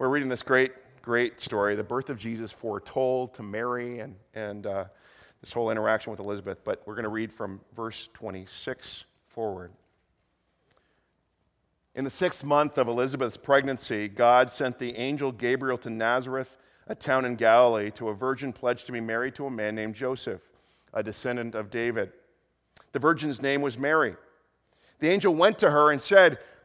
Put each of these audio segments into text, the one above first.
we're reading this great, great story, the birth of Jesus foretold to Mary and, and uh, this whole interaction with Elizabeth. But we're going to read from verse 26 forward. In the sixth month of Elizabeth's pregnancy, God sent the angel Gabriel to Nazareth, a town in Galilee, to a virgin pledged to be married to a man named Joseph, a descendant of David. The virgin's name was Mary. The angel went to her and said,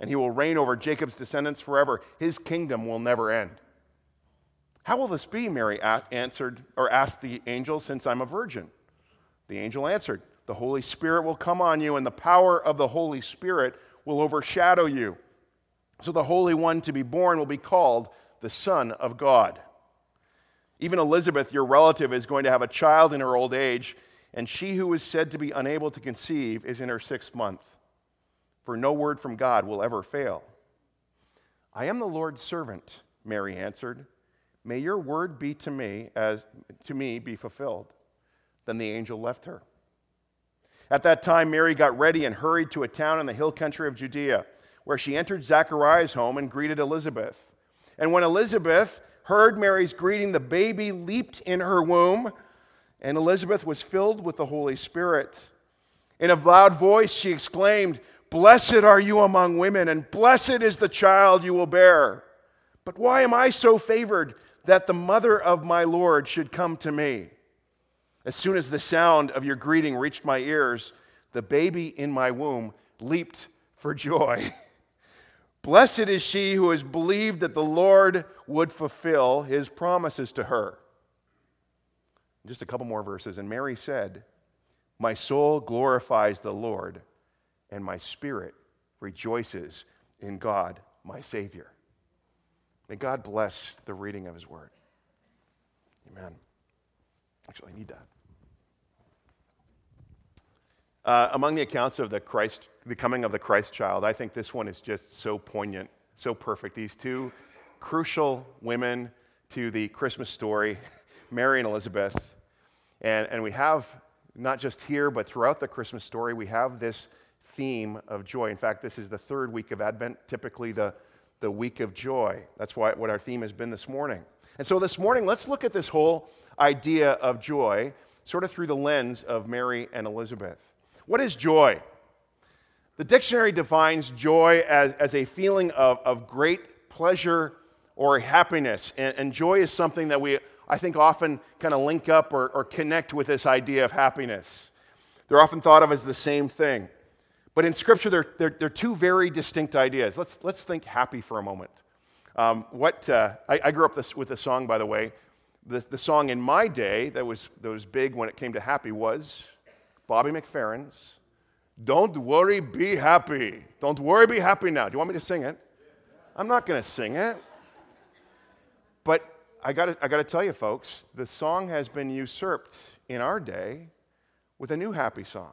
and he will reign over Jacob's descendants forever. His kingdom will never end. How will this be? Mary answered or asked the angel, since I'm a virgin. The angel answered, The Holy Spirit will come on you, and the power of the Holy Spirit will overshadow you. So the Holy One to be born will be called the Son of God. Even Elizabeth, your relative, is going to have a child in her old age, and she who is said to be unable to conceive is in her sixth month for no word from God will ever fail. I am the Lord's servant, Mary answered. May your word be to me as to me be fulfilled. Then the angel left her. At that time Mary got ready and hurried to a town in the hill country of Judea, where she entered Zachariah's home and greeted Elizabeth. And when Elizabeth heard Mary's greeting, the baby leaped in her womb, and Elizabeth was filled with the Holy Spirit. In a loud voice she exclaimed, Blessed are you among women, and blessed is the child you will bear. But why am I so favored that the mother of my Lord should come to me? As soon as the sound of your greeting reached my ears, the baby in my womb leaped for joy. Blessed is she who has believed that the Lord would fulfill his promises to her. Just a couple more verses. And Mary said, My soul glorifies the Lord and my spirit rejoices in God, my Savior. May God bless the reading of His Word. Amen. Actually, I need that. Uh, among the accounts of the Christ, the coming of the Christ child, I think this one is just so poignant, so perfect. These two crucial women to the Christmas story, Mary and Elizabeth. And, and we have, not just here, but throughout the Christmas story, we have this theme of joy. In fact, this is the third week of Advent, typically the, the week of joy. That's why, what our theme has been this morning. And so this morning, let's look at this whole idea of joy sort of through the lens of Mary and Elizabeth. What is joy? The dictionary defines joy as, as a feeling of, of great pleasure or happiness. And, and joy is something that we, I think, often kind of link up or, or connect with this idea of happiness. They're often thought of as the same thing. But in Scripture, they're, they're, two very distinct ideas. Let's, let's think happy for a moment. Um, what, uh, I, I, grew up this, with a song, by the way. The, the song in my day that was, that was big when it came to happy was Bobby McFerrin's Don't Worry, Be Happy. Don't worry, be happy now. Do you want me to sing it? I'm not going to sing it. But I got I to tell you, folks, the song has been usurped in our day with a new happy song.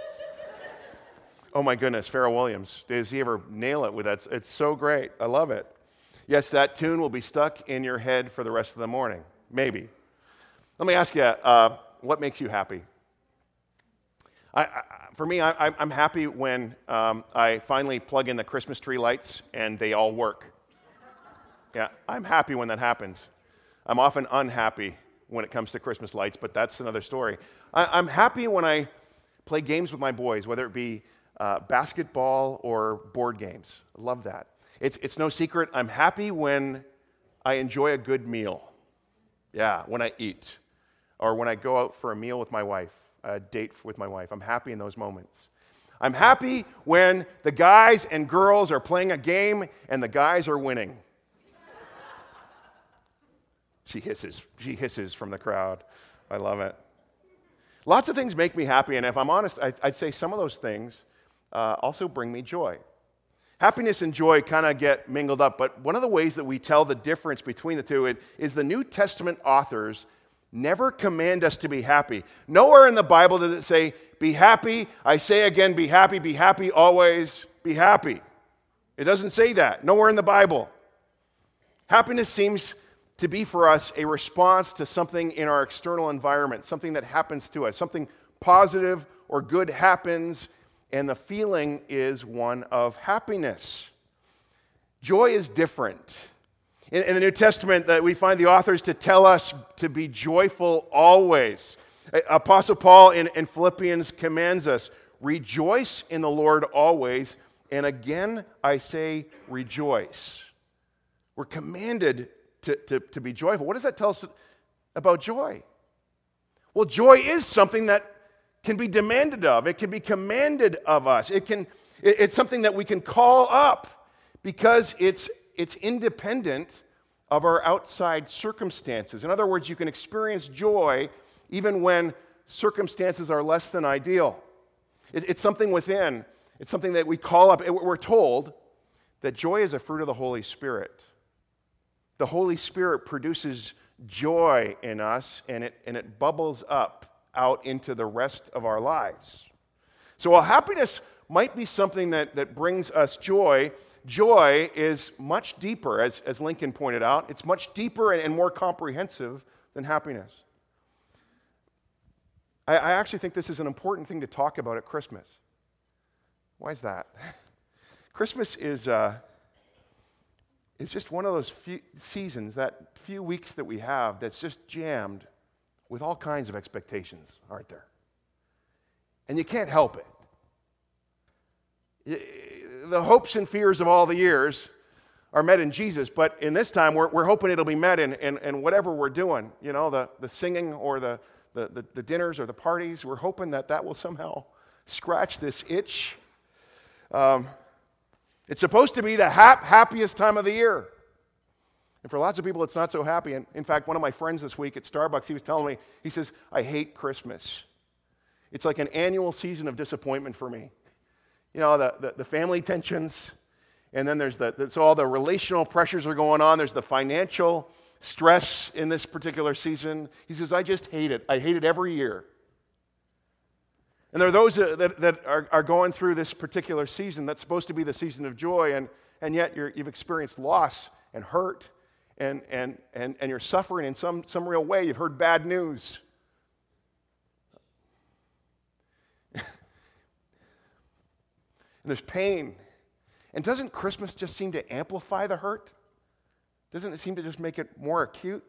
Oh my goodness, Pharrell Williams. Does he ever nail it with that? It's so great. I love it. Yes, that tune will be stuck in your head for the rest of the morning. Maybe. Let me ask you uh, what makes you happy? I, I, for me, I, am happy when um, I finally plug in the Christmas tree lights and they all work. Yeah, I'm happy when that happens. I'm often unhappy when it comes to Christmas lights, but that's another story. I, am happy when I play games with my boys, whether it be uh, basketball or board games. Love that. It's, it's no secret, I'm happy when I enjoy a good meal. Yeah, when I eat, or when I go out for a meal with my wife, a date with my wife. I'm happy in those moments. I'm happy when the guys and girls are playing a game and the guys are winning. she hisses. She hisses from the crowd. I love it. Lots of things make me happy, and if I'm honest, I, would say some of those things uh, also bring me joy. Happiness and joy kind of get mingled up, but one of the ways that we tell the difference between the two is the New Testament authors never command us to be happy. Nowhere in the Bible does it say, Be happy. I say again, be happy, be happy always, be happy. It doesn't say that. Nowhere in the Bible. Happiness seems to be for us a response to something in our external environment, something that happens to us, something positive or good happens, and the feeling is one of happiness. Joy is different. In, in, the New Testament, that we find the authors to tell us to be joyful always. Apostle Paul in, in Philippians commands us, rejoice in the Lord always. And again, I say rejoice. We're commanded to, to, to be joyful. What does that tell us about joy? Well, joy is something that can be demanded of, it can be commanded of us. It can, it's something that we can call up because it's, it's independent of our outside circumstances. In other words, you can experience joy even when circumstances are less than ideal. It, it's something within, it's something that we call up. We're told that joy is a fruit of the Holy Spirit. The Holy Spirit produces joy in us and it, and it bubbles up out into the rest of our lives. So while happiness might be something that, that brings us joy, joy is much deeper, as, as Lincoln pointed out. It's much deeper and, and more comprehensive than happiness. I, I actually think this is an important thing to talk about at Christmas. Why is that? Christmas is, uh, is just one of those few seasons, that few weeks that we have, that's just jammed with all kinds of expectations, aren't there? And you can't help it. The hopes and fears of all the years are met in Jesus, but in this time, we're, we're hoping it'll be met in, in, in whatever we're doing, you know, the, the singing or the, the, the, the dinners or the parties. We're hoping that that will somehow scratch this itch. Um, it's supposed to be the hap- happiest time of the year. And for lots of people, it's not so happy. And in fact, one of my friends this week at Starbucks, he was telling me, he says, I hate Christmas. It's like an annual season of disappointment for me. You know, the, the, the family tensions, and then there's the, so all the relational pressures are going on. There's the financial stress in this particular season. He says, I just hate it. I hate it every year. And there are those that, that are, are going through this particular season that's supposed to be the season of joy, and, and yet you've experienced loss and hurt and, and, and, and you're suffering in some, some real way. You've heard bad news. and there's pain. And doesn't Christmas just seem to amplify the hurt? Doesn't it seem to just make it more acute?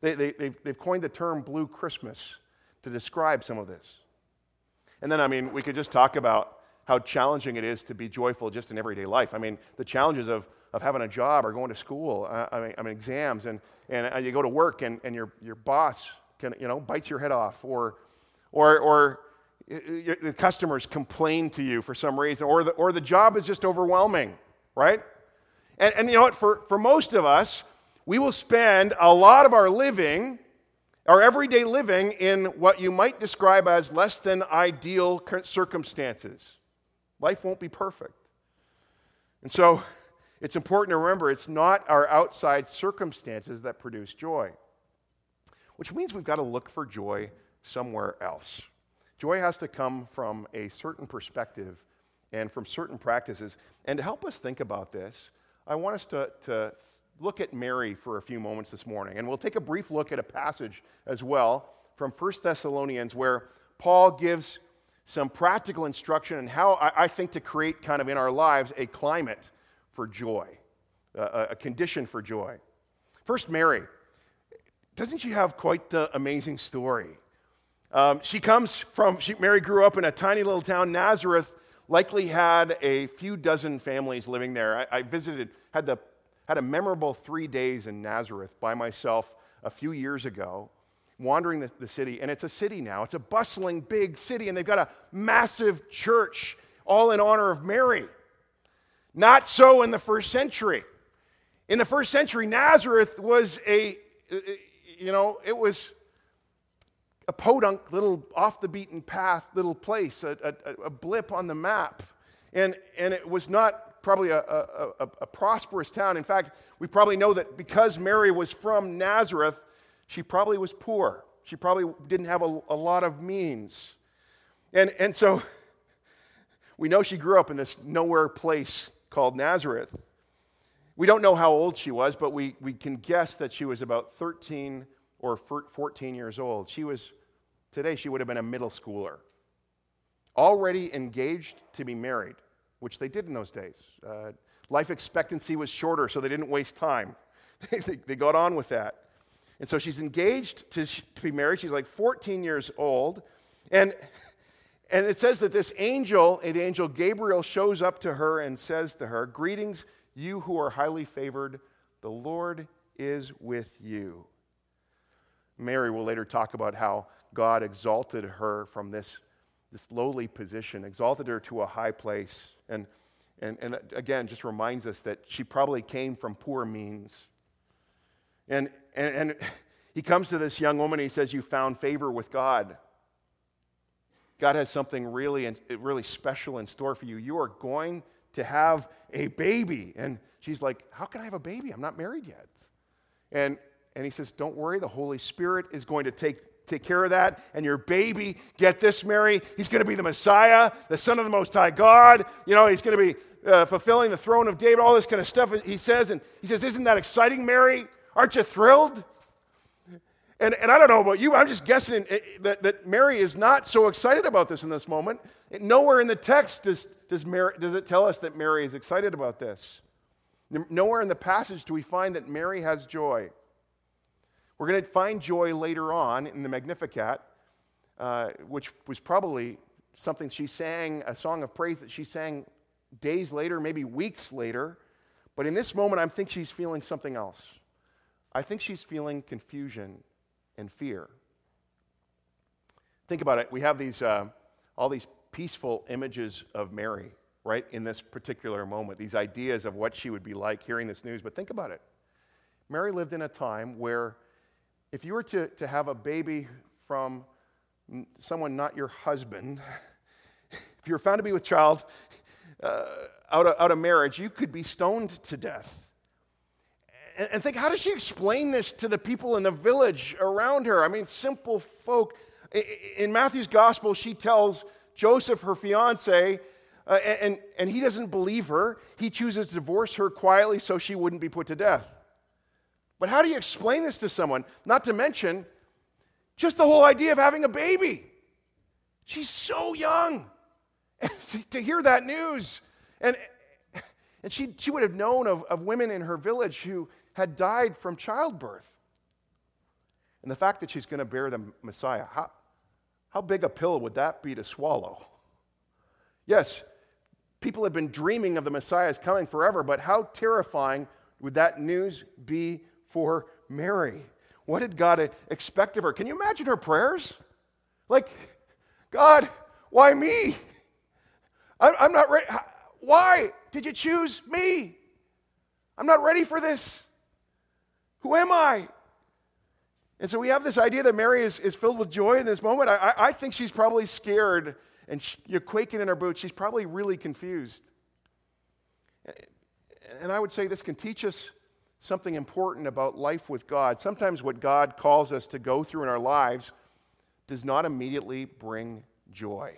They, they, they've, they've coined the term blue Christmas to describe some of this. And then, I mean, we could just talk about how challenging it is to be joyful just in everyday life. I mean, the challenges of of having a job or going to school, uh, I, mean, I mean, exams, and, and uh, you go to work and, and your, your boss can, you know, bites your head off, or, or, or the customers complain to you for some reason, or the, or the job is just overwhelming, right? And, and you know what? For, for most of us, we will spend a lot of our living, our everyday living, in what you might describe as less than ideal circumstances. Life won't be perfect. And so, it's important to remember it's not our outside circumstances that produce joy, which means we've got to look for joy somewhere else. Joy has to come from a certain perspective and from certain practices. And to help us think about this, I want us to, to look at Mary for a few moments this morning. And we'll take a brief look at a passage as well from 1 Thessalonians where Paul gives some practical instruction on how I, I think to create kind of in our lives a climate for joy, a, condition for joy. First, Mary. Doesn't she have quite the amazing story? Um, she comes from, she, Mary grew up in a tiny little town, Nazareth, likely had a few dozen families living there. I, I visited, had, the, had a memorable three days in Nazareth by myself a few years ago, wandering the, the city. And it's a city now, it's a bustling big city, and they've got a massive church all in honor of Mary. Not so in the first century. In the first century, Nazareth was a, uh, uh, you know, it was a podunk little off the beaten path little place, a, a, a blip on the map. And, and it was not probably a, a, a, prosperous town. In fact, we probably know that because Mary was from Nazareth, she probably was poor. She probably didn't have a, a lot of means. And, and so we know she grew up in this nowhere place called Nazareth. We don't know how old she was, but we, we can guess that she was about 13 or 14 years old. She was, today, she would have been a middle schooler, already engaged to be married, which they did in those days. Uh, life expectancy was shorter, so they didn't waste time. they, they got on with that. And so she's engaged to, to be married. She's like 14 years old. And, and it says that this angel, the angel Gabriel, shows up to her and says to her, Greetings, you who are highly favored, the Lord is with you. Mary will later talk about how God exalted her from this, this lowly position, exalted her to a high place. And, and, and again, just reminds us that she probably came from poor means. And, and, and he comes to this young woman, he says, You found favor with God. God has something really, really special in store for you. You are going to have a baby. And she's like, How can I have a baby? I'm not married yet. And and he says, Don't worry, the Holy Spirit is going to take, take care of that. And your baby, get this, Mary, he's going to be the Messiah, the Son of the Most High God. You know, he's going to be uh, fulfilling the throne of David, all this kind of stuff. He says, and he says, Isn't that exciting, Mary? Aren't you thrilled? And, and I don't know about you, I'm just guessing eh, that, that Mary is not so excited about this in this moment. Nowhere in the text does, does, Mary, does it tell us that Mary is excited about this. Nowhere in the passage do we find that Mary has joy. We're going to find joy later on in the Magnificat, uh, which was probably something she sang, a song of praise that she sang days later, maybe weeks later. But in this moment, I think she's feeling something else. I think she's feeling confusion and fear. Think about it. We have these, uh, all these peaceful images of Mary, right, in this particular moment, these ideas of what she would be like hearing this news. But think about it. Mary lived in a time where if you were to, to have a baby from someone not your husband, if you were found to be with child uh, out, of, out of marriage, you could be stoned to death. And, and think, how does she explain this to the people in the village around her? I mean, simple folk. In Matthew's gospel, she tells Joseph, her fiance, uh, and, and he doesn't believe her. He chooses to divorce her quietly so she wouldn't be put to death. But how do you explain this to someone? Not to mention just the whole idea of having a baby. She's so young. to hear that news. And, and she, she would have known of, of women in her village who had died from childbirth. And the fact that she's going to bear the Messiah, how, how big a pill would that be to swallow? Yes, people had been dreaming of the Messiah's coming forever, but how terrifying would that news be for Mary. What did God expect of her? Can you imagine her prayers? Like, God, why me? I'm not ready. Why did you choose me? I'm not ready for this. Who am I? And so we have this idea that Mary is, is filled with joy in this moment. I, I think she's probably scared and she, you're quaking in her boots. She's probably really confused. And I would say this can teach us something important about life with God. Sometimes what God calls us to go through in our lives does not immediately bring joy.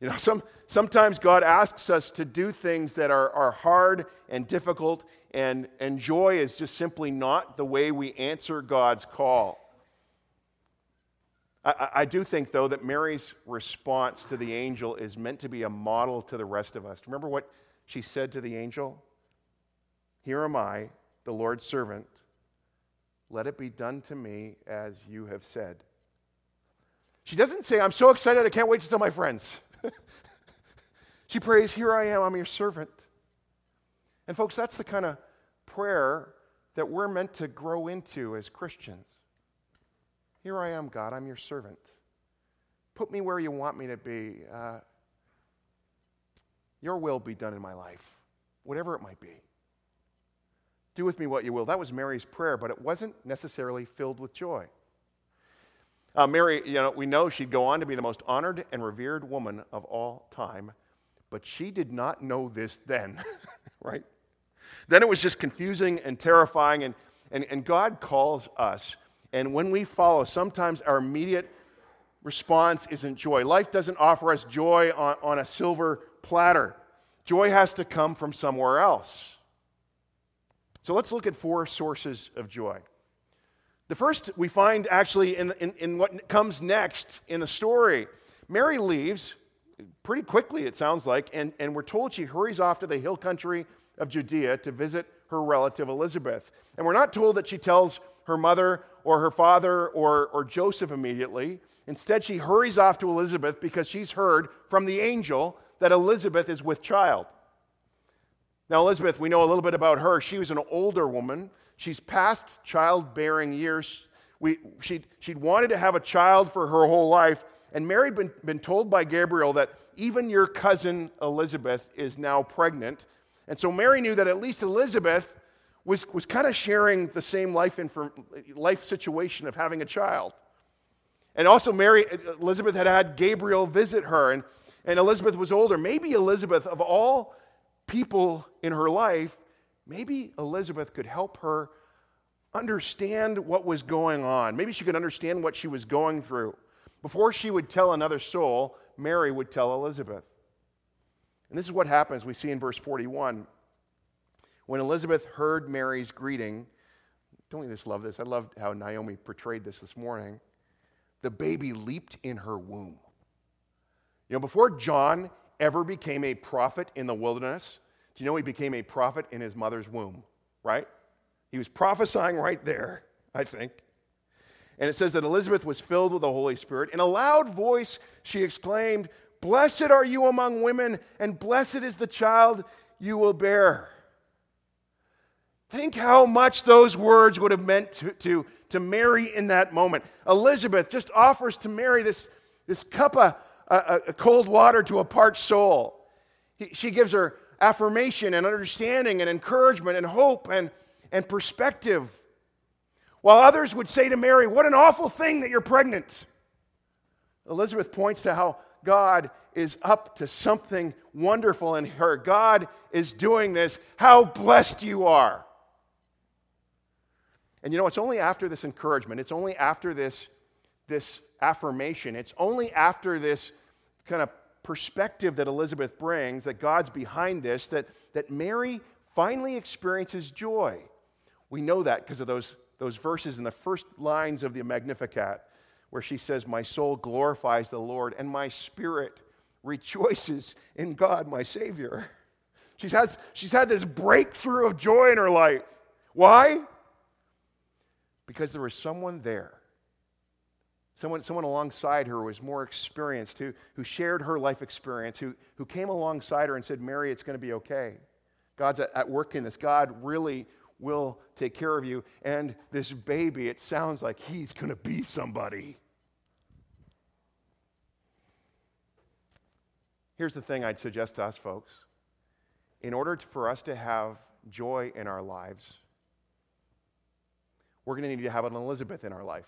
You know, some, sometimes God asks us to do things that are, are hard and difficult, and, and joy is just simply not the way we answer God's call. I, I do think, though, that Mary's response to the angel is meant to be a model to the rest of us. Remember what she said to the angel? Here am I, the Lord's servant. Let it be done to me as you have said. She doesn't say, I'm so excited, I can't wait to tell my friends. she prays, Here I am, I'm your servant. And, folks, that's the kind of prayer that we're meant to grow into as Christians. Here I am, God, I'm your servant. Put me where you want me to be. Uh, Your will be done in my life, whatever it might be. Do with me what you will. That was Mary's prayer, but it wasn't necessarily filled with joy. Uh, Mary, you know, we know she'd go on to be the most honored and revered woman of all time, but she did not know this then, right? Then it was just confusing and terrifying, and, and, and God calls us. And when we follow, sometimes our immediate response isn't joy. Life doesn't offer us joy on, on a silver platter, joy has to come from somewhere else. So let's look at four sources of joy. The first we find actually in, in, in, what comes next in the story. Mary leaves pretty quickly, it sounds like, and, and we're told she hurries off to the hill country of Judea to visit her relative Elizabeth. And we're not told that she tells her mother or her father or, or Joseph immediately. Instead, she hurries off to Elizabeth because she's heard from the angel that Elizabeth is with child. Now, Elizabeth, we know a little bit about her. She was an older woman. She's past childbearing years. We, she'd, she'd wanted to have a child for her whole life, and Mary had been, been told by Gabriel that even your cousin Elizabeth is now pregnant. And so Mary knew that at least Elizabeth was, was kind of sharing the same life, inform, life situation of having a child. And also, Mary, Elizabeth had had Gabriel visit her, and, and Elizabeth was older. Maybe Elizabeth, of all people in her life, maybe Elizabeth could help her understand what was going on. Maybe she could understand what she was going through. Before she would tell another soul, Mary would tell Elizabeth. And this is what happens, we see in verse 41. When Elizabeth heard Mary's greeting, don't we just love this? I love how Naomi portrayed this this morning. The baby leaped in her womb. You know, before John ever became a prophet in the wilderness, do you know he became a prophet in his mother's womb, right? He was prophesying right there, I think. And it says that Elizabeth was filled with the Holy Spirit. In a loud voice, she exclaimed, Blessed are you among women, and blessed is the child you will bear. Think how much those words would have meant to, to, to Mary in that moment. Elizabeth just offers to Mary this, this cup of a, a cold water to a parched soul. He, she gives her affirmation and understanding and encouragement and hope and, and perspective. While others would say to Mary, What an awful thing that you're pregnant. Elizabeth points to how God is up to something wonderful in her. God is doing this. How blessed you are. And you know, it's only after this encouragement, it's only after this, this affirmation, it's only after this kind of perspective that Elizabeth brings, that God's behind this, that, that Mary finally experiences joy. We know that because of those, those verses in the first lines of the Magnificat, where she says, My soul glorifies the Lord, and my spirit rejoices in God, my Savior. She's had, she's had this breakthrough of joy in her life. Why? Because there was someone there Someone, someone alongside her was more experienced, who, who shared her life experience, who, who came alongside her and said, Mary, it's going to be okay. God's at, at work in this. God really will take care of you. And this baby, it sounds like he's going to be somebody. Here's the thing I'd suggest to us, folks. In order for us to have joy in our lives, we're going to need to have an Elizabeth in our life.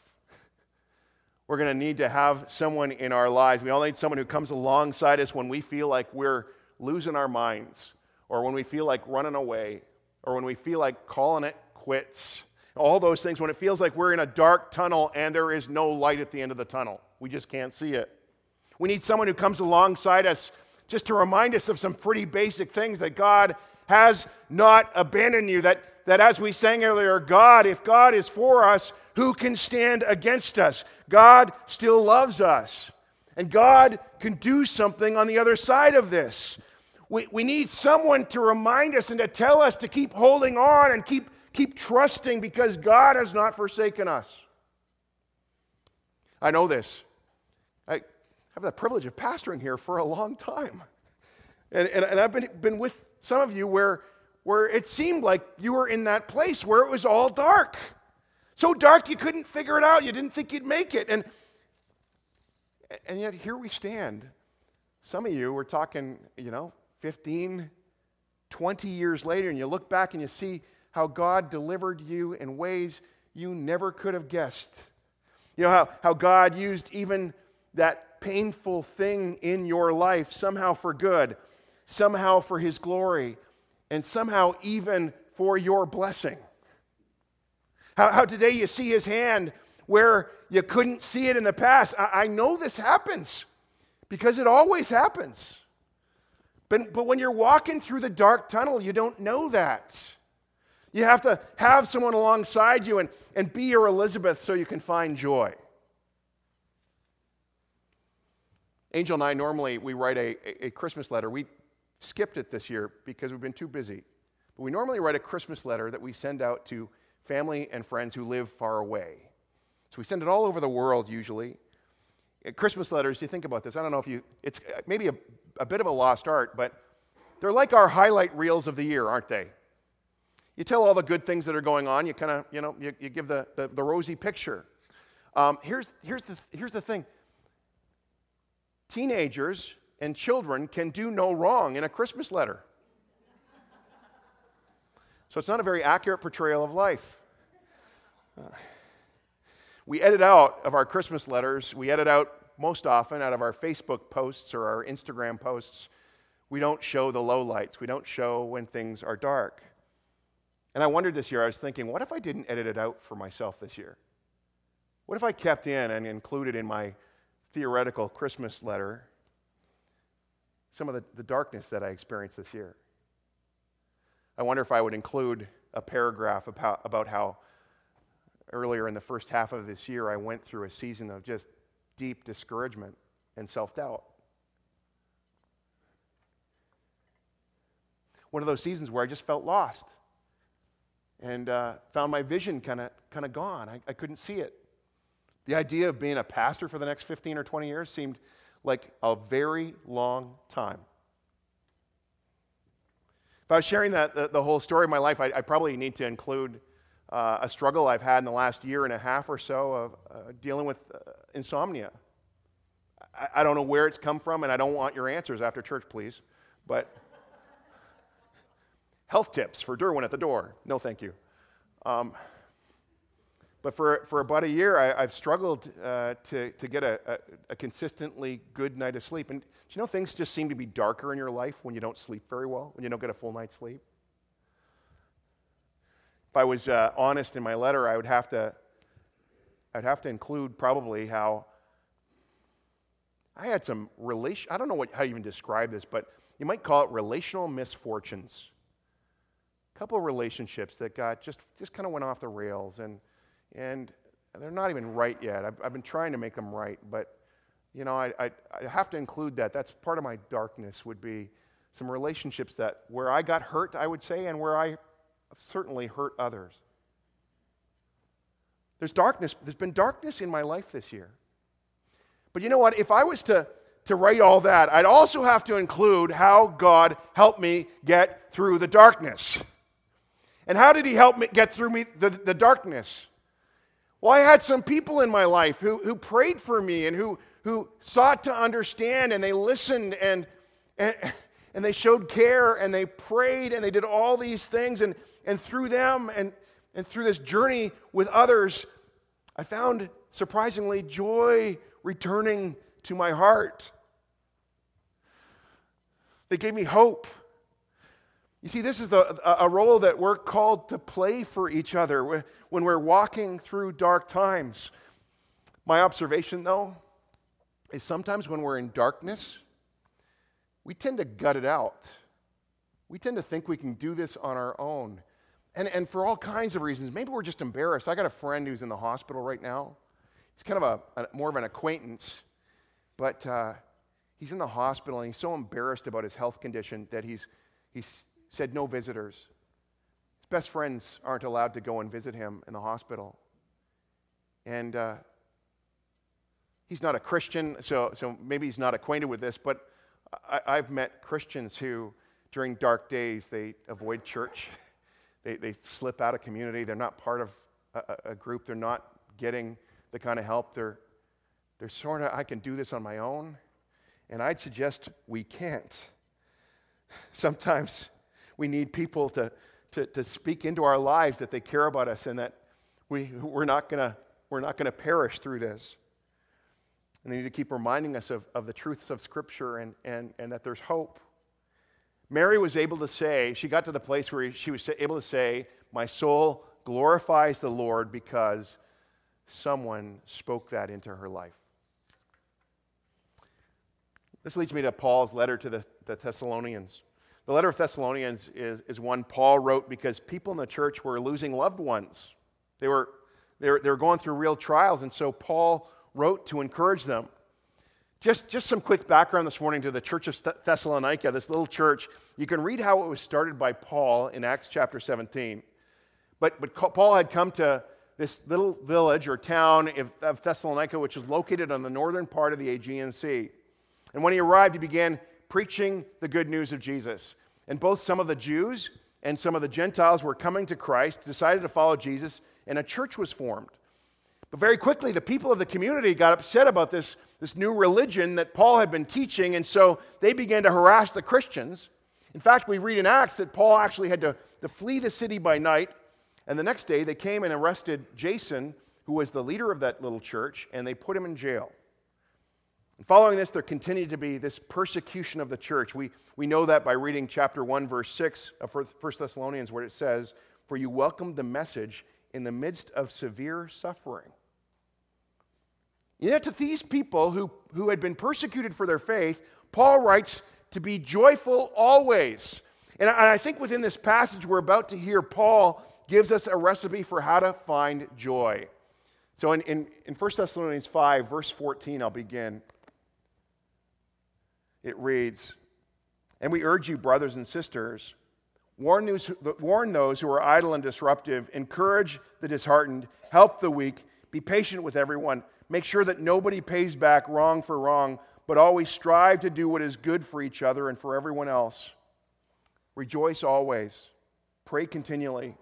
We're going to need to have someone in our lives. We all need someone who comes alongside us when we feel like we're losing our minds, or when we feel like running away, or when we feel like calling it quits. All those things, when it feels like we're in a dark tunnel and there is no light at the end of the tunnel. We just can't see it. We need someone who comes alongside us just to remind us of some pretty basic things that God has not abandoned you. That, that as we sang earlier, God, if God is for us, who can stand against us? God still loves us. And God can do something on the other side of this. We, we need someone to remind us and to tell us to keep holding on and keep, keep trusting because God has not forsaken us. I know this. I have the privilege of pastoring here for a long time. And, and, and I've been, been with some of you where, where it seemed like you were in that place where it was all dark. So dark you couldn't figure it out. You didn't think you'd make it. And, and yet here we stand. Some of you were talking, you know, 15, 20 years later, and you look back and you see how God delivered you in ways you never could have guessed. You know, how, how God used even that painful thing in your life somehow for good, somehow for His glory, and somehow even for your blessing. How, how today you see His hand where you couldn't see it in the past. I, I know this happens because it always happens. But, but when you're walking through the dark tunnel, you don't know that. You have to have someone alongside you and, and be your Elizabeth so you can find joy. Angel and I normally we write a, a Christmas letter. We skipped it this year because we've been too busy. But we normally write a Christmas letter that we send out to family and friends who live far away. So we send it all over the world usually. Christmas letters, you think about this. I don't know if you, it's maybe a, a bit of a lost art, but they're like our highlight reels of the year, aren't they? You tell all the good things that are going on. You kind of, you know, you, you give the, the, the, rosy picture. Um, here's, here's, the, here's the thing teenagers and children can do no wrong in a Christmas letter. So it's not a very accurate portrayal of life. Uh, we edit out of our Christmas letters, we edit out most often out of our Facebook posts or our Instagram posts. We don't show the low lights. we don't show when things are dark. And I wondered this year, I was thinking, what if I didn't edit it out for myself this year? What if I kept in and included in my theoretical Christmas letter some of the, the darkness that I experienced this year? I wonder if I would include a paragraph about, about how earlier in the first half of this year, I went through a season of just deep discouragement and self doubt. One of those seasons where I just felt lost and uh, found my vision kind of gone. I, I couldn't see it. The idea of being a pastor for the next 15 or 20 years seemed like a very long time. If I was sharing that, the, the whole story of my life, I, I probably need to include uh, a struggle I've had in the last year and a half or so of uh, dealing with uh, insomnia. I, I, don't know where it's come from, and I don't want your answers after church, please. But health tips for Durwin at the door. No, thank you. Um, but for, for about a year, I, have struggled uh, to, to get a, a, a, consistently good night of sleep. And do you know things just seem to be darker in your life when you don't sleep very well, when you don't get a full night's sleep? If I was uh, honest in my letter, I would have to, I'd have to include probably how I had some relation. I don't know what, how to even describe this, but you might call it relational misfortunes. A couple of relationships that got just just kind of went off the rails, and and they're not even right yet. I've, I've been trying to make them right, but you know, I, I, I have to include that. That's part of my darkness. Would be some relationships that where I got hurt, I would say, and where I certainly hurt others. There's darkness, there's been darkness in my life this year. But you know what? If I was to, to write all that, I'd also have to include how God helped me get through the darkness. And how did He help me get through me, the, the darkness? Well, I had some people in my life who, who prayed for me and who, who sought to understand and they listened and, and, and they showed care and they prayed and they did all these things. And, and through them and, and through this journey with others, I found surprisingly joy returning to my heart. They gave me hope. You see, this is the, a role that we're called to play for each other when we're walking through dark times. My observation, though, is sometimes when we're in darkness, we tend to gut it out. We tend to think we can do this on our own. And, and for all kinds of reasons. Maybe we're just embarrassed. I got a friend who's in the hospital right now. He's kind of a, a more of an acquaintance, but uh, he's in the hospital and he's so embarrassed about his health condition that he's, he's said no visitors. His best friends aren't allowed to go and visit him in the hospital. And uh, he's not a Christian, so, so maybe he's not acquainted with this, but I, I've met Christians who, during dark days, they avoid church. They, they slip out of community. They're not part of a, a group. They're not getting the kind of help. They're, they're sort of, I can do this on my own. And I'd suggest we can't. Sometimes we need people to, to, to speak into our lives that they care about us and that we, we're not going to perish through this. And they need to keep reminding us of, of the truths of Scripture and, and, and that there's hope. Mary was able to say, she got to the place where she was able to say, My soul glorifies the Lord because someone spoke that into her life. This leads me to Paul's letter to the, the Thessalonians. The letter of Thessalonians is, is one Paul wrote because people in the church were losing loved ones. They were, they, were, they were going through real trials, and so Paul wrote to encourage them. Just, just some quick background this morning to the church of Thessalonica, this little church. You can read how it was started by Paul in Acts chapter 17. But, but Paul had come to this little village or town of Thessalonica, which was located on the northern part of the Aegean Sea. And when he arrived, he began preaching the good news of Jesus. And both some of the Jews and some of the Gentiles were coming to Christ, decided to follow Jesus, and a church was formed. But very quickly, the people of the community got upset about this, this new religion that Paul had been teaching, and so they began to harass the Christians. In fact, we read in Acts that Paul actually had to, to flee the city by night, and the next day they came and arrested Jason, who was the leader of that little church, and they put him in jail. And following this, there continued to be this persecution of the church. We, we know that by reading chapter 1, verse 6 of 1 Thessalonians, where it says, For you welcomed the message in the midst of severe suffering. Yet to these people who, who had been persecuted for their faith, Paul writes to be joyful always. And I think within this passage we're about to hear, Paul gives us a recipe for how to find joy. So in, in, in 1 Thessalonians 5, verse 14, I'll begin. It reads, And we urge you, brothers and sisters, warn those, warn those who are idle and disruptive, encourage the disheartened, help the weak, be patient with everyone. Make sure that nobody pays back wrong for wrong, but always strive to do what is good for each other and for everyone else. Rejoice always. Pray continually.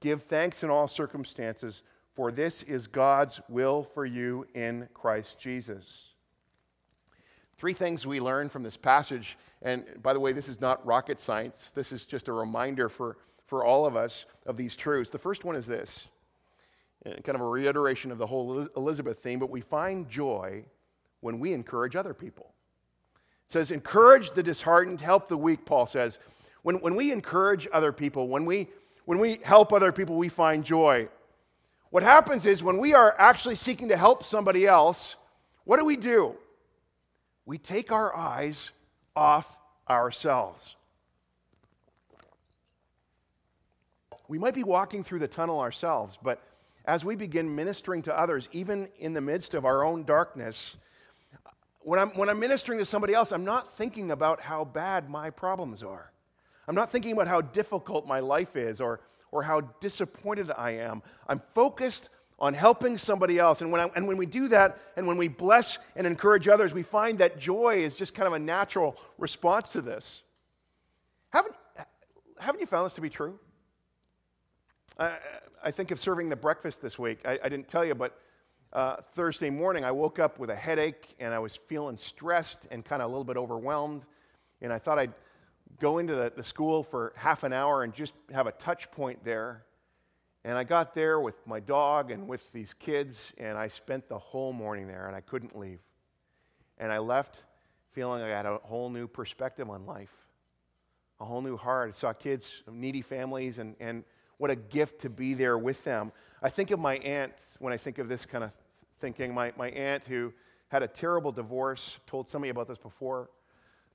Give thanks in all circumstances, for this is God's will for you in Christ Jesus. Three things we learn from this passage, and by the way, this is not rocket science, this is just a reminder for, for all of us of these truths. The first one is this eh, kind of a reiteration of the whole Elizabeth theme, but we find joy when we encourage other people. It says, encourage the disheartened, help the weak, Paul says. When, when we encourage other people, when we, when we help other people, we find joy. What happens is when we are actually seeking to help somebody else, what do we do? We take our eyes off ourselves. We might be walking through the tunnel ourselves, but as we begin ministering to others, even in the midst of our own darkness, when I'm, when I'm ministering to somebody else, I'm not thinking about how bad my problems are. I'm not thinking about how difficult my life is or, or how disappointed I am. I'm focused on helping somebody else. And when, I, and when we do that, and when we bless and encourage others, we find that joy is just kind of a natural response to this. Haven't, haven't you found this to be true? Uh, I think of serving the breakfast this week. I, I didn't tell you, but uh, Thursday morning I woke up with a headache and I was feeling stressed and kind of a little bit overwhelmed. And I thought I'd go into the, the school for half an hour and just have a touch point there. And I got there with my dog and with these kids, and I spent the whole morning there, and I couldn't leave. And I left feeling I had a whole new perspective on life, a whole new heart. I saw kids, needy families, and, and what a gift to be there with them. I think of my aunt when I think of this kind of thinking. My, my aunt who had a terrible divorce, told somebody about this before,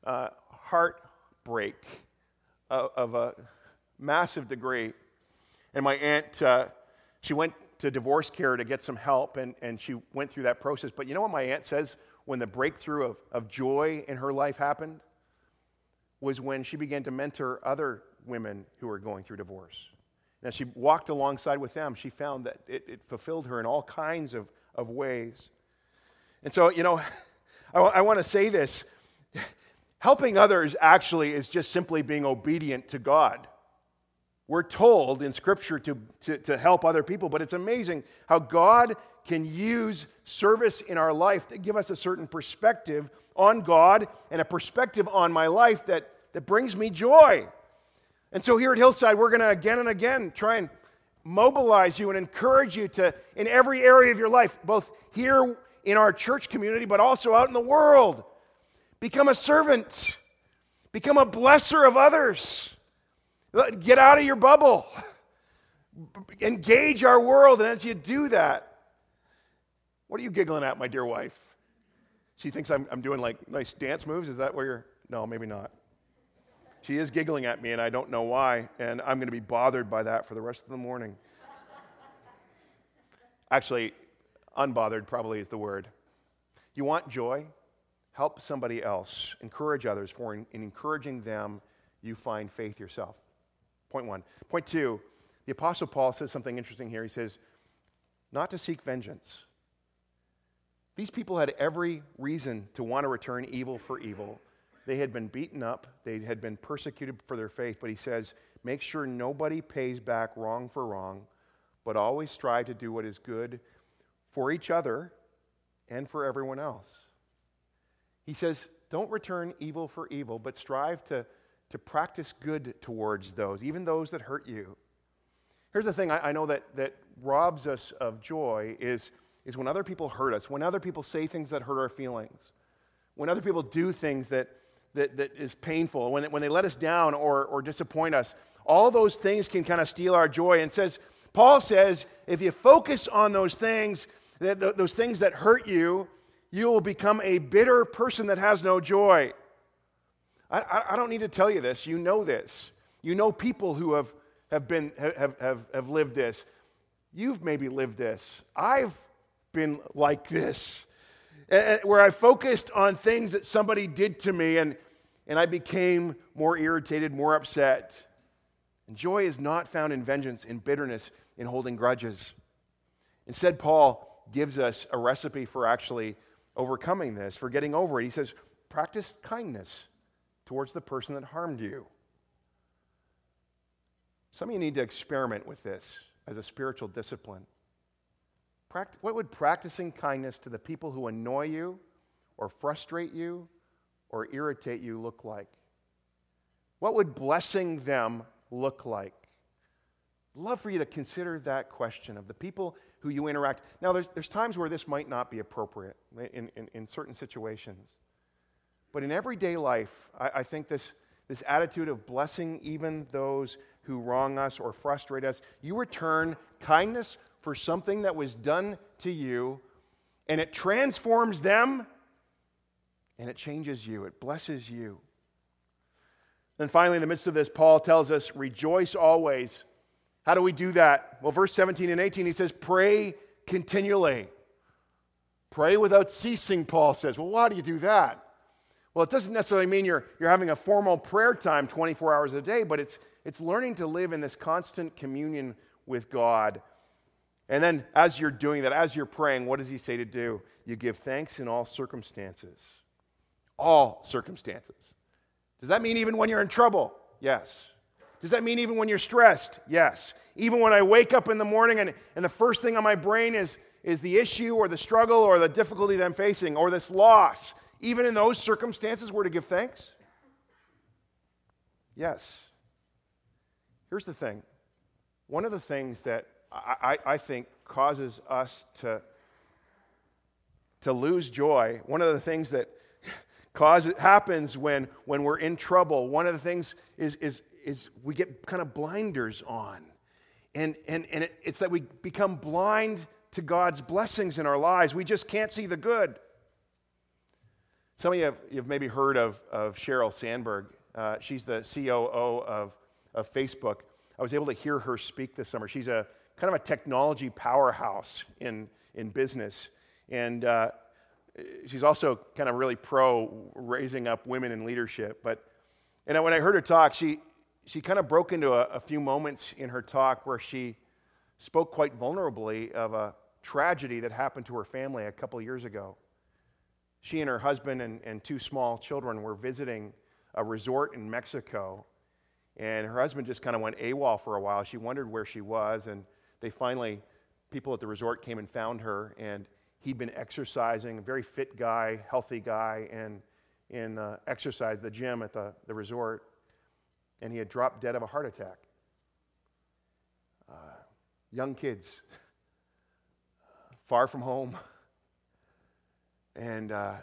uh, heartbreak of, of, a massive degree. And my aunt, uh, she went to divorce care to get some help, and, and she went through that process. But you know what my aunt says when the breakthrough of, of joy in her life happened? Was when she began to mentor other women who were going through divorce. And as she walked alongside with them, she found that it, it fulfilled her in all kinds of, of ways. And so, you know, I, I want to say this helping others actually is just simply being obedient to God. We're told in Scripture to, to, to, help other people, but it's amazing how God can use service in our life to give us a certain perspective on God and a perspective on my life that, that brings me joy. And so here at Hillside, we're going to again and again try and mobilize you and encourage you to, in every area of your life, both here in our church community, but also out in the world, become a servant, become a blesser of others. Get out of your bubble, engage our world. And as you do that, what are you giggling at, my dear wife? She thinks I'm, I'm doing like nice dance moves. Is that where you're? No, maybe not. She is giggling at me, and I don't know why, and I'm going to be bothered by that for the rest of the morning. Actually, unbothered probably is the word. You want joy? Help somebody else. Encourage others, for in, in encouraging them, you find faith yourself. Point one. Point two, the Apostle Paul says something interesting here. He says, not to seek vengeance. These people had every reason to want to return evil for evil. They had been beaten up, they had been persecuted for their faith, but he says, make sure nobody pays back wrong for wrong, but always strive to do what is good for each other and for everyone else. He says, don't return evil for evil, but strive to, to practice good towards those, even those that hurt you. Here's the thing I, I know that, that robs us of joy is, is when other people hurt us, when other people say things that hurt our feelings, when other people do things that, that, that is painful, when, when they let us down or, or disappoint us, all those things can kind of steal our joy. And says, Paul says, if you focus on those things, that, those things that hurt you, you will become a bitter person that has no joy. I, I, don't need to tell you this. You know this. You know people who have, have, been, have, have, have lived this. You've maybe lived this. I've been like this where I focused on things that somebody did to me and, and I became more irritated, more upset. And joy is not found in vengeance, in bitterness, in holding grudges. Instead, Paul gives us a recipe for actually overcoming this, for getting over it. He says, practice kindness towards the person that harmed you. Some of you need to experiment with this as a spiritual discipline. What would practicing kindness to the people who annoy you or frustrate you or irritate you look like? What would blessing them look like? love for you to consider that question of the people who you interact. Now, there's, there's times where this might not be appropriate in, in, in certain situations. But in everyday life, I, I think this, this attitude of blessing even those who wrong us or frustrate us, you return kindness for something that was done to you, and it transforms them and it changes you, it blesses you. Then finally, in the midst of this, Paul tells us, rejoice always. How do we do that? Well, verse 17 and 18, he says, pray continually. Pray without ceasing, Paul says. Well, why do you do that? Well, it doesn't necessarily mean you're, you're having a formal prayer time 24 hours a day, but it's, it's learning to live in this constant communion with God and then, as you're doing that, as you're praying, what does he say to do? You give thanks in all circumstances. All circumstances. Does that mean even when you're in trouble? Yes. Does that mean even when you're stressed? Yes. Even when I wake up in the morning and, and the first thing on my brain is, is the issue or the struggle or the difficulty that I'm facing or this loss, even in those circumstances, we're to give thanks? Yes. Here's the thing one of the things that I, I think, causes us to, to lose joy. One of the things that causes, happens when, when we're in trouble, one of the things is, is, is we get kind of blinders on. And, and, and it, it's that we become blind to God's blessings in our lives. We just can't see the good. Some of you have you've maybe heard of, of Sheryl Sandberg. Uh, she's the COO of, of Facebook. I was able to hear her speak this summer. She's a kind of a technology powerhouse in, in business. And uh, she's also kind of really pro raising up women in leadership. But and when I heard her talk, she, she kind of broke into a, a few moments in her talk where she spoke quite vulnerably of a tragedy that happened to her family a couple years ago. She and her husband and, and two small children were visiting a resort in Mexico, and her husband just kind of went AWOL for a while. She wondered where she was, and they finally, people at the resort came and found her, and he'd been exercising, a very fit guy, healthy guy, and, in uh, exercise, the gym at the, the resort, and he had dropped dead of a heart attack. Uh, young kids, far from home. And uh,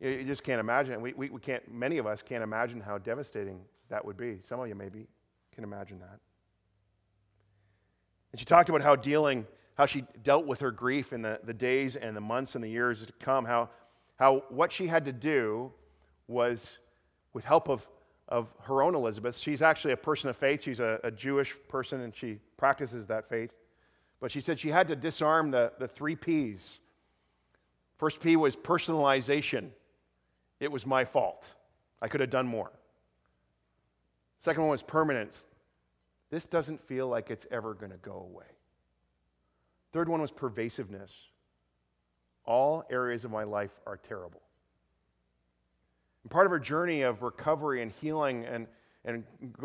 you, you, just can't imagine. We, we, we can't, many of us can't imagine how devastating that would be. Some of you maybe can imagine that. And she talked about how dealing, how she dealt with her grief in the, the days and the months and the years to come, how, how what she had to do was, with help of, of her own Elizabeth, she's actually a person of faith. She's a, a Jewish person and she practices that faith. But she said she had to disarm the, the three P's. First P was personalization. It was my fault. I could have done more. Second one was permanence. This doesn't feel like it's ever going to go away. Third one was pervasiveness. All areas of my life are terrible. And part of her journey of recovery and healing and, and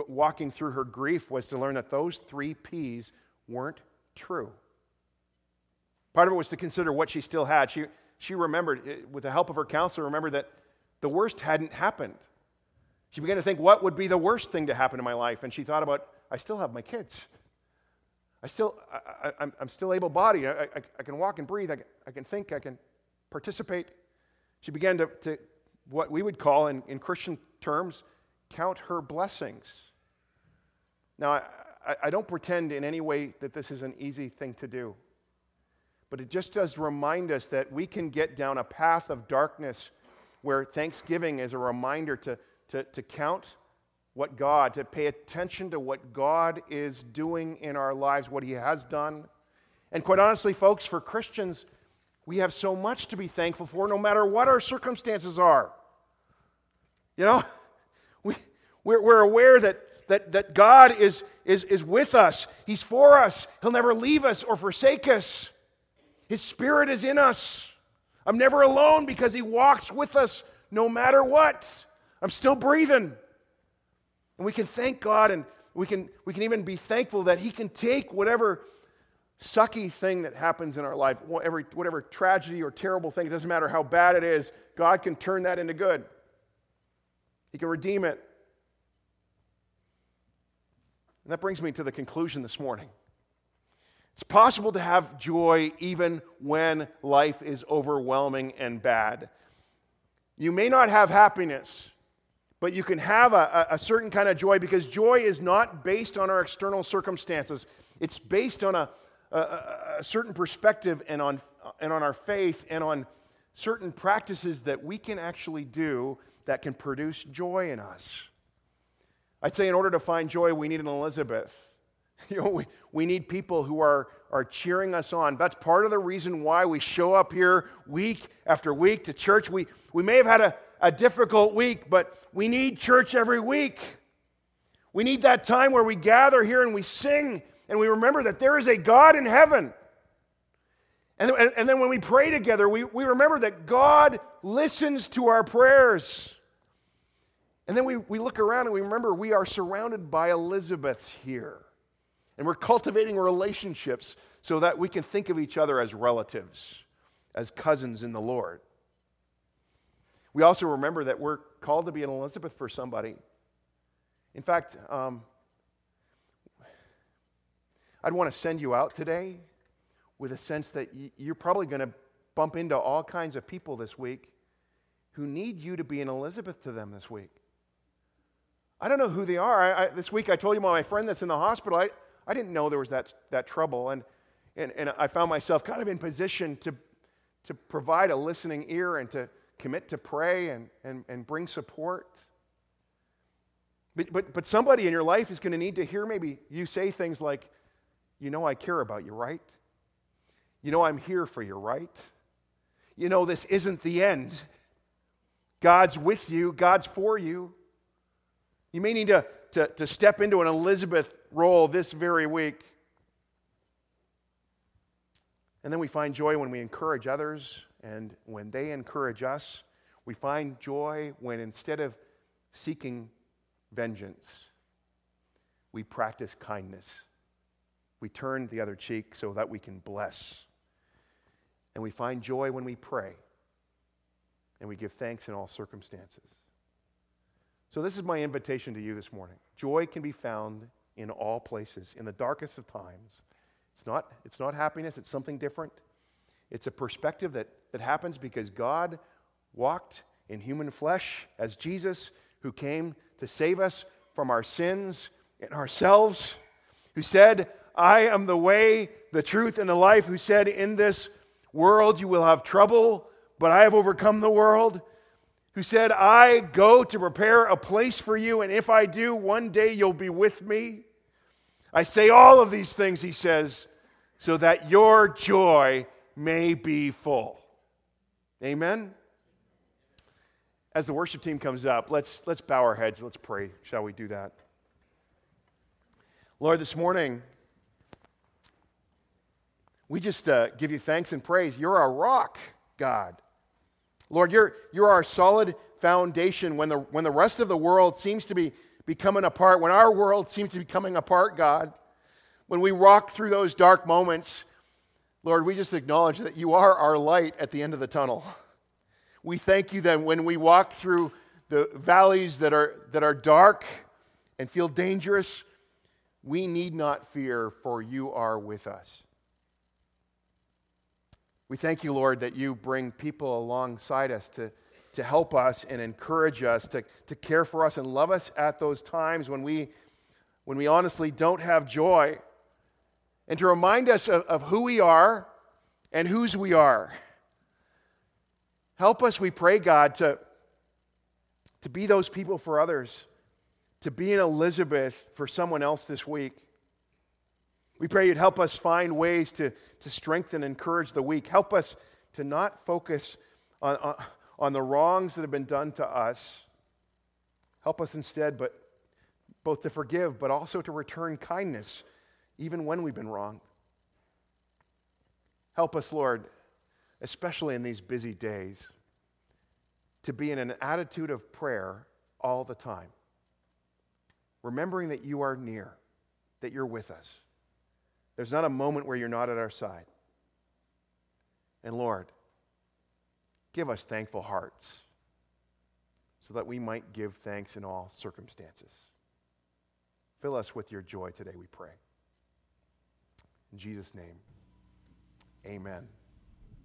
walking through her grief was to learn that those three P's weren't true. Part of it was to consider what she still had. She, she remembered, eh, with the help of her counselor, remembered that the worst hadn't happened. She began to think, what would be the worst thing to happen in my life? And she thought about, I still have my kids. I still, I, am still able bodied. I, I, I, can walk and breathe. I, I, can think. I can participate. She began to, to what we would call, in, in Christian terms, count her blessings. Now, I, I don't pretend in any way that this is an easy thing to do, but it just does remind us that we can get down a path of darkness where Thanksgiving is a reminder to, to, to count what God, to pay attention to what God is doing in our lives, what He has done. And quite honestly, folks, for Christians, we have so much to be thankful for no matter what our circumstances are. You know, we, we're, we're aware that, that, that God is, is, is with us, He's for us, He'll never leave us or forsake us. His Spirit is in us. I'm never alone because He walks with us no matter what. I'm still breathing. And we can thank God and we can, we can even be thankful that He can take whatever sucky thing that happens in our life, whatever, whatever tragedy or terrible thing, it doesn't matter how bad it is, God can turn that into good. He can redeem it. And that brings me to the conclusion this morning. It's possible to have joy even when life is overwhelming and bad. You may not have happiness, but you can have a, a, certain kind of joy because joy is not based on our external circumstances. It's based on a, a, a certain perspective and on, and on our faith and on certain practices that we can actually do that can produce joy in us. I'd say in order to find joy, we need an Elizabeth. You know, we, we need people who are, are cheering us on. That's part of the reason why we show up here week after week to church. We, we may have had a, a difficult week, but we need church every week. We need that time where we gather here and we sing and we remember that there is a God in heaven. And, and then when we pray together, we, we remember that God listens to our prayers. And then we, we look around and we remember we are surrounded by Elizabeths here. And we're cultivating relationships so that we can think of each other as relatives, as cousins in the Lord. We also remember that we're called to be an Elizabeth for somebody. In fact, um, I'd want to send you out today with a sense that you're probably going to bump into all kinds of people this week who need you to be an Elizabeth to them this week. I don't know who they are. I, I, this week I told you about my friend that's in the hospital. I, I didn't know there was that, that trouble. And, and, and I found myself kind of in position to, to provide a listening ear and to commit to pray and, and, and bring support. But, but, but somebody in your life is going to need to hear maybe you say things like, you know, I care about you, right? You know, I'm here for you, right? You know, this isn't the end. God's with you, God's for you. You may need to, to, to step into an Elizabeth role this very week. And then we find joy when we encourage others and when they encourage us. We find joy when instead of seeking vengeance, we practice kindness we turn the other cheek so that we can bless. And we find joy when we pray. and we give thanks in all circumstances. So, this is my invitation to you this morning. Joy can be found in all places, in the darkest of times. It's not, it's not happiness, it's something different. It's a perspective that, that happens because God walked in human flesh as Jesus, who came to save us from our sins and ourselves, who said, I am the way, the truth, and the life, who said, In this world you will have trouble, but I have overcome the world, who said, I go to prepare a place for you, and if I do, one day you'll be with me. I say all of these things, he says, so that your joy may be full. Amen? As the worship team comes up, let's, let's bow our heads. Let's pray. Shall we do that? Lord, this morning, we just uh, give you thanks and praise. You're our rock, God. Lord, you're, you're our solid foundation when the, when the rest of the world seems to be becoming apart, when our world seems to be coming apart, God. When we walk through those dark moments, Lord, we just acknowledge that you are our light at the end of the tunnel. We thank you that when we walk through the valleys that are, that are dark and feel dangerous, we need not fear, for you are with us. We thank you, Lord, that you bring people alongside us to, to help us and encourage us, to, to care for us and love us at those times when we, when we honestly don't have joy, and to remind us of, of who we are and whose we are. Help us, we pray, God, to, to be those people for others, to be an Elizabeth for someone else this week. We pray you'd help us find ways to, to strengthen and encourage the weak. Help us to not focus on, on, on the wrongs that have been done to us. Help us instead, but both to forgive, but also to return kindness, even when we've been wrong. Help us, Lord, especially in these busy days, to be in an attitude of prayer all the time, remembering that you are near, that you're with us. There's not a moment where you're not at our side. And Lord, give us thankful hearts so that we might give thanks in all circumstances. Fill us with your joy today, we pray. In Jesus' name, amen.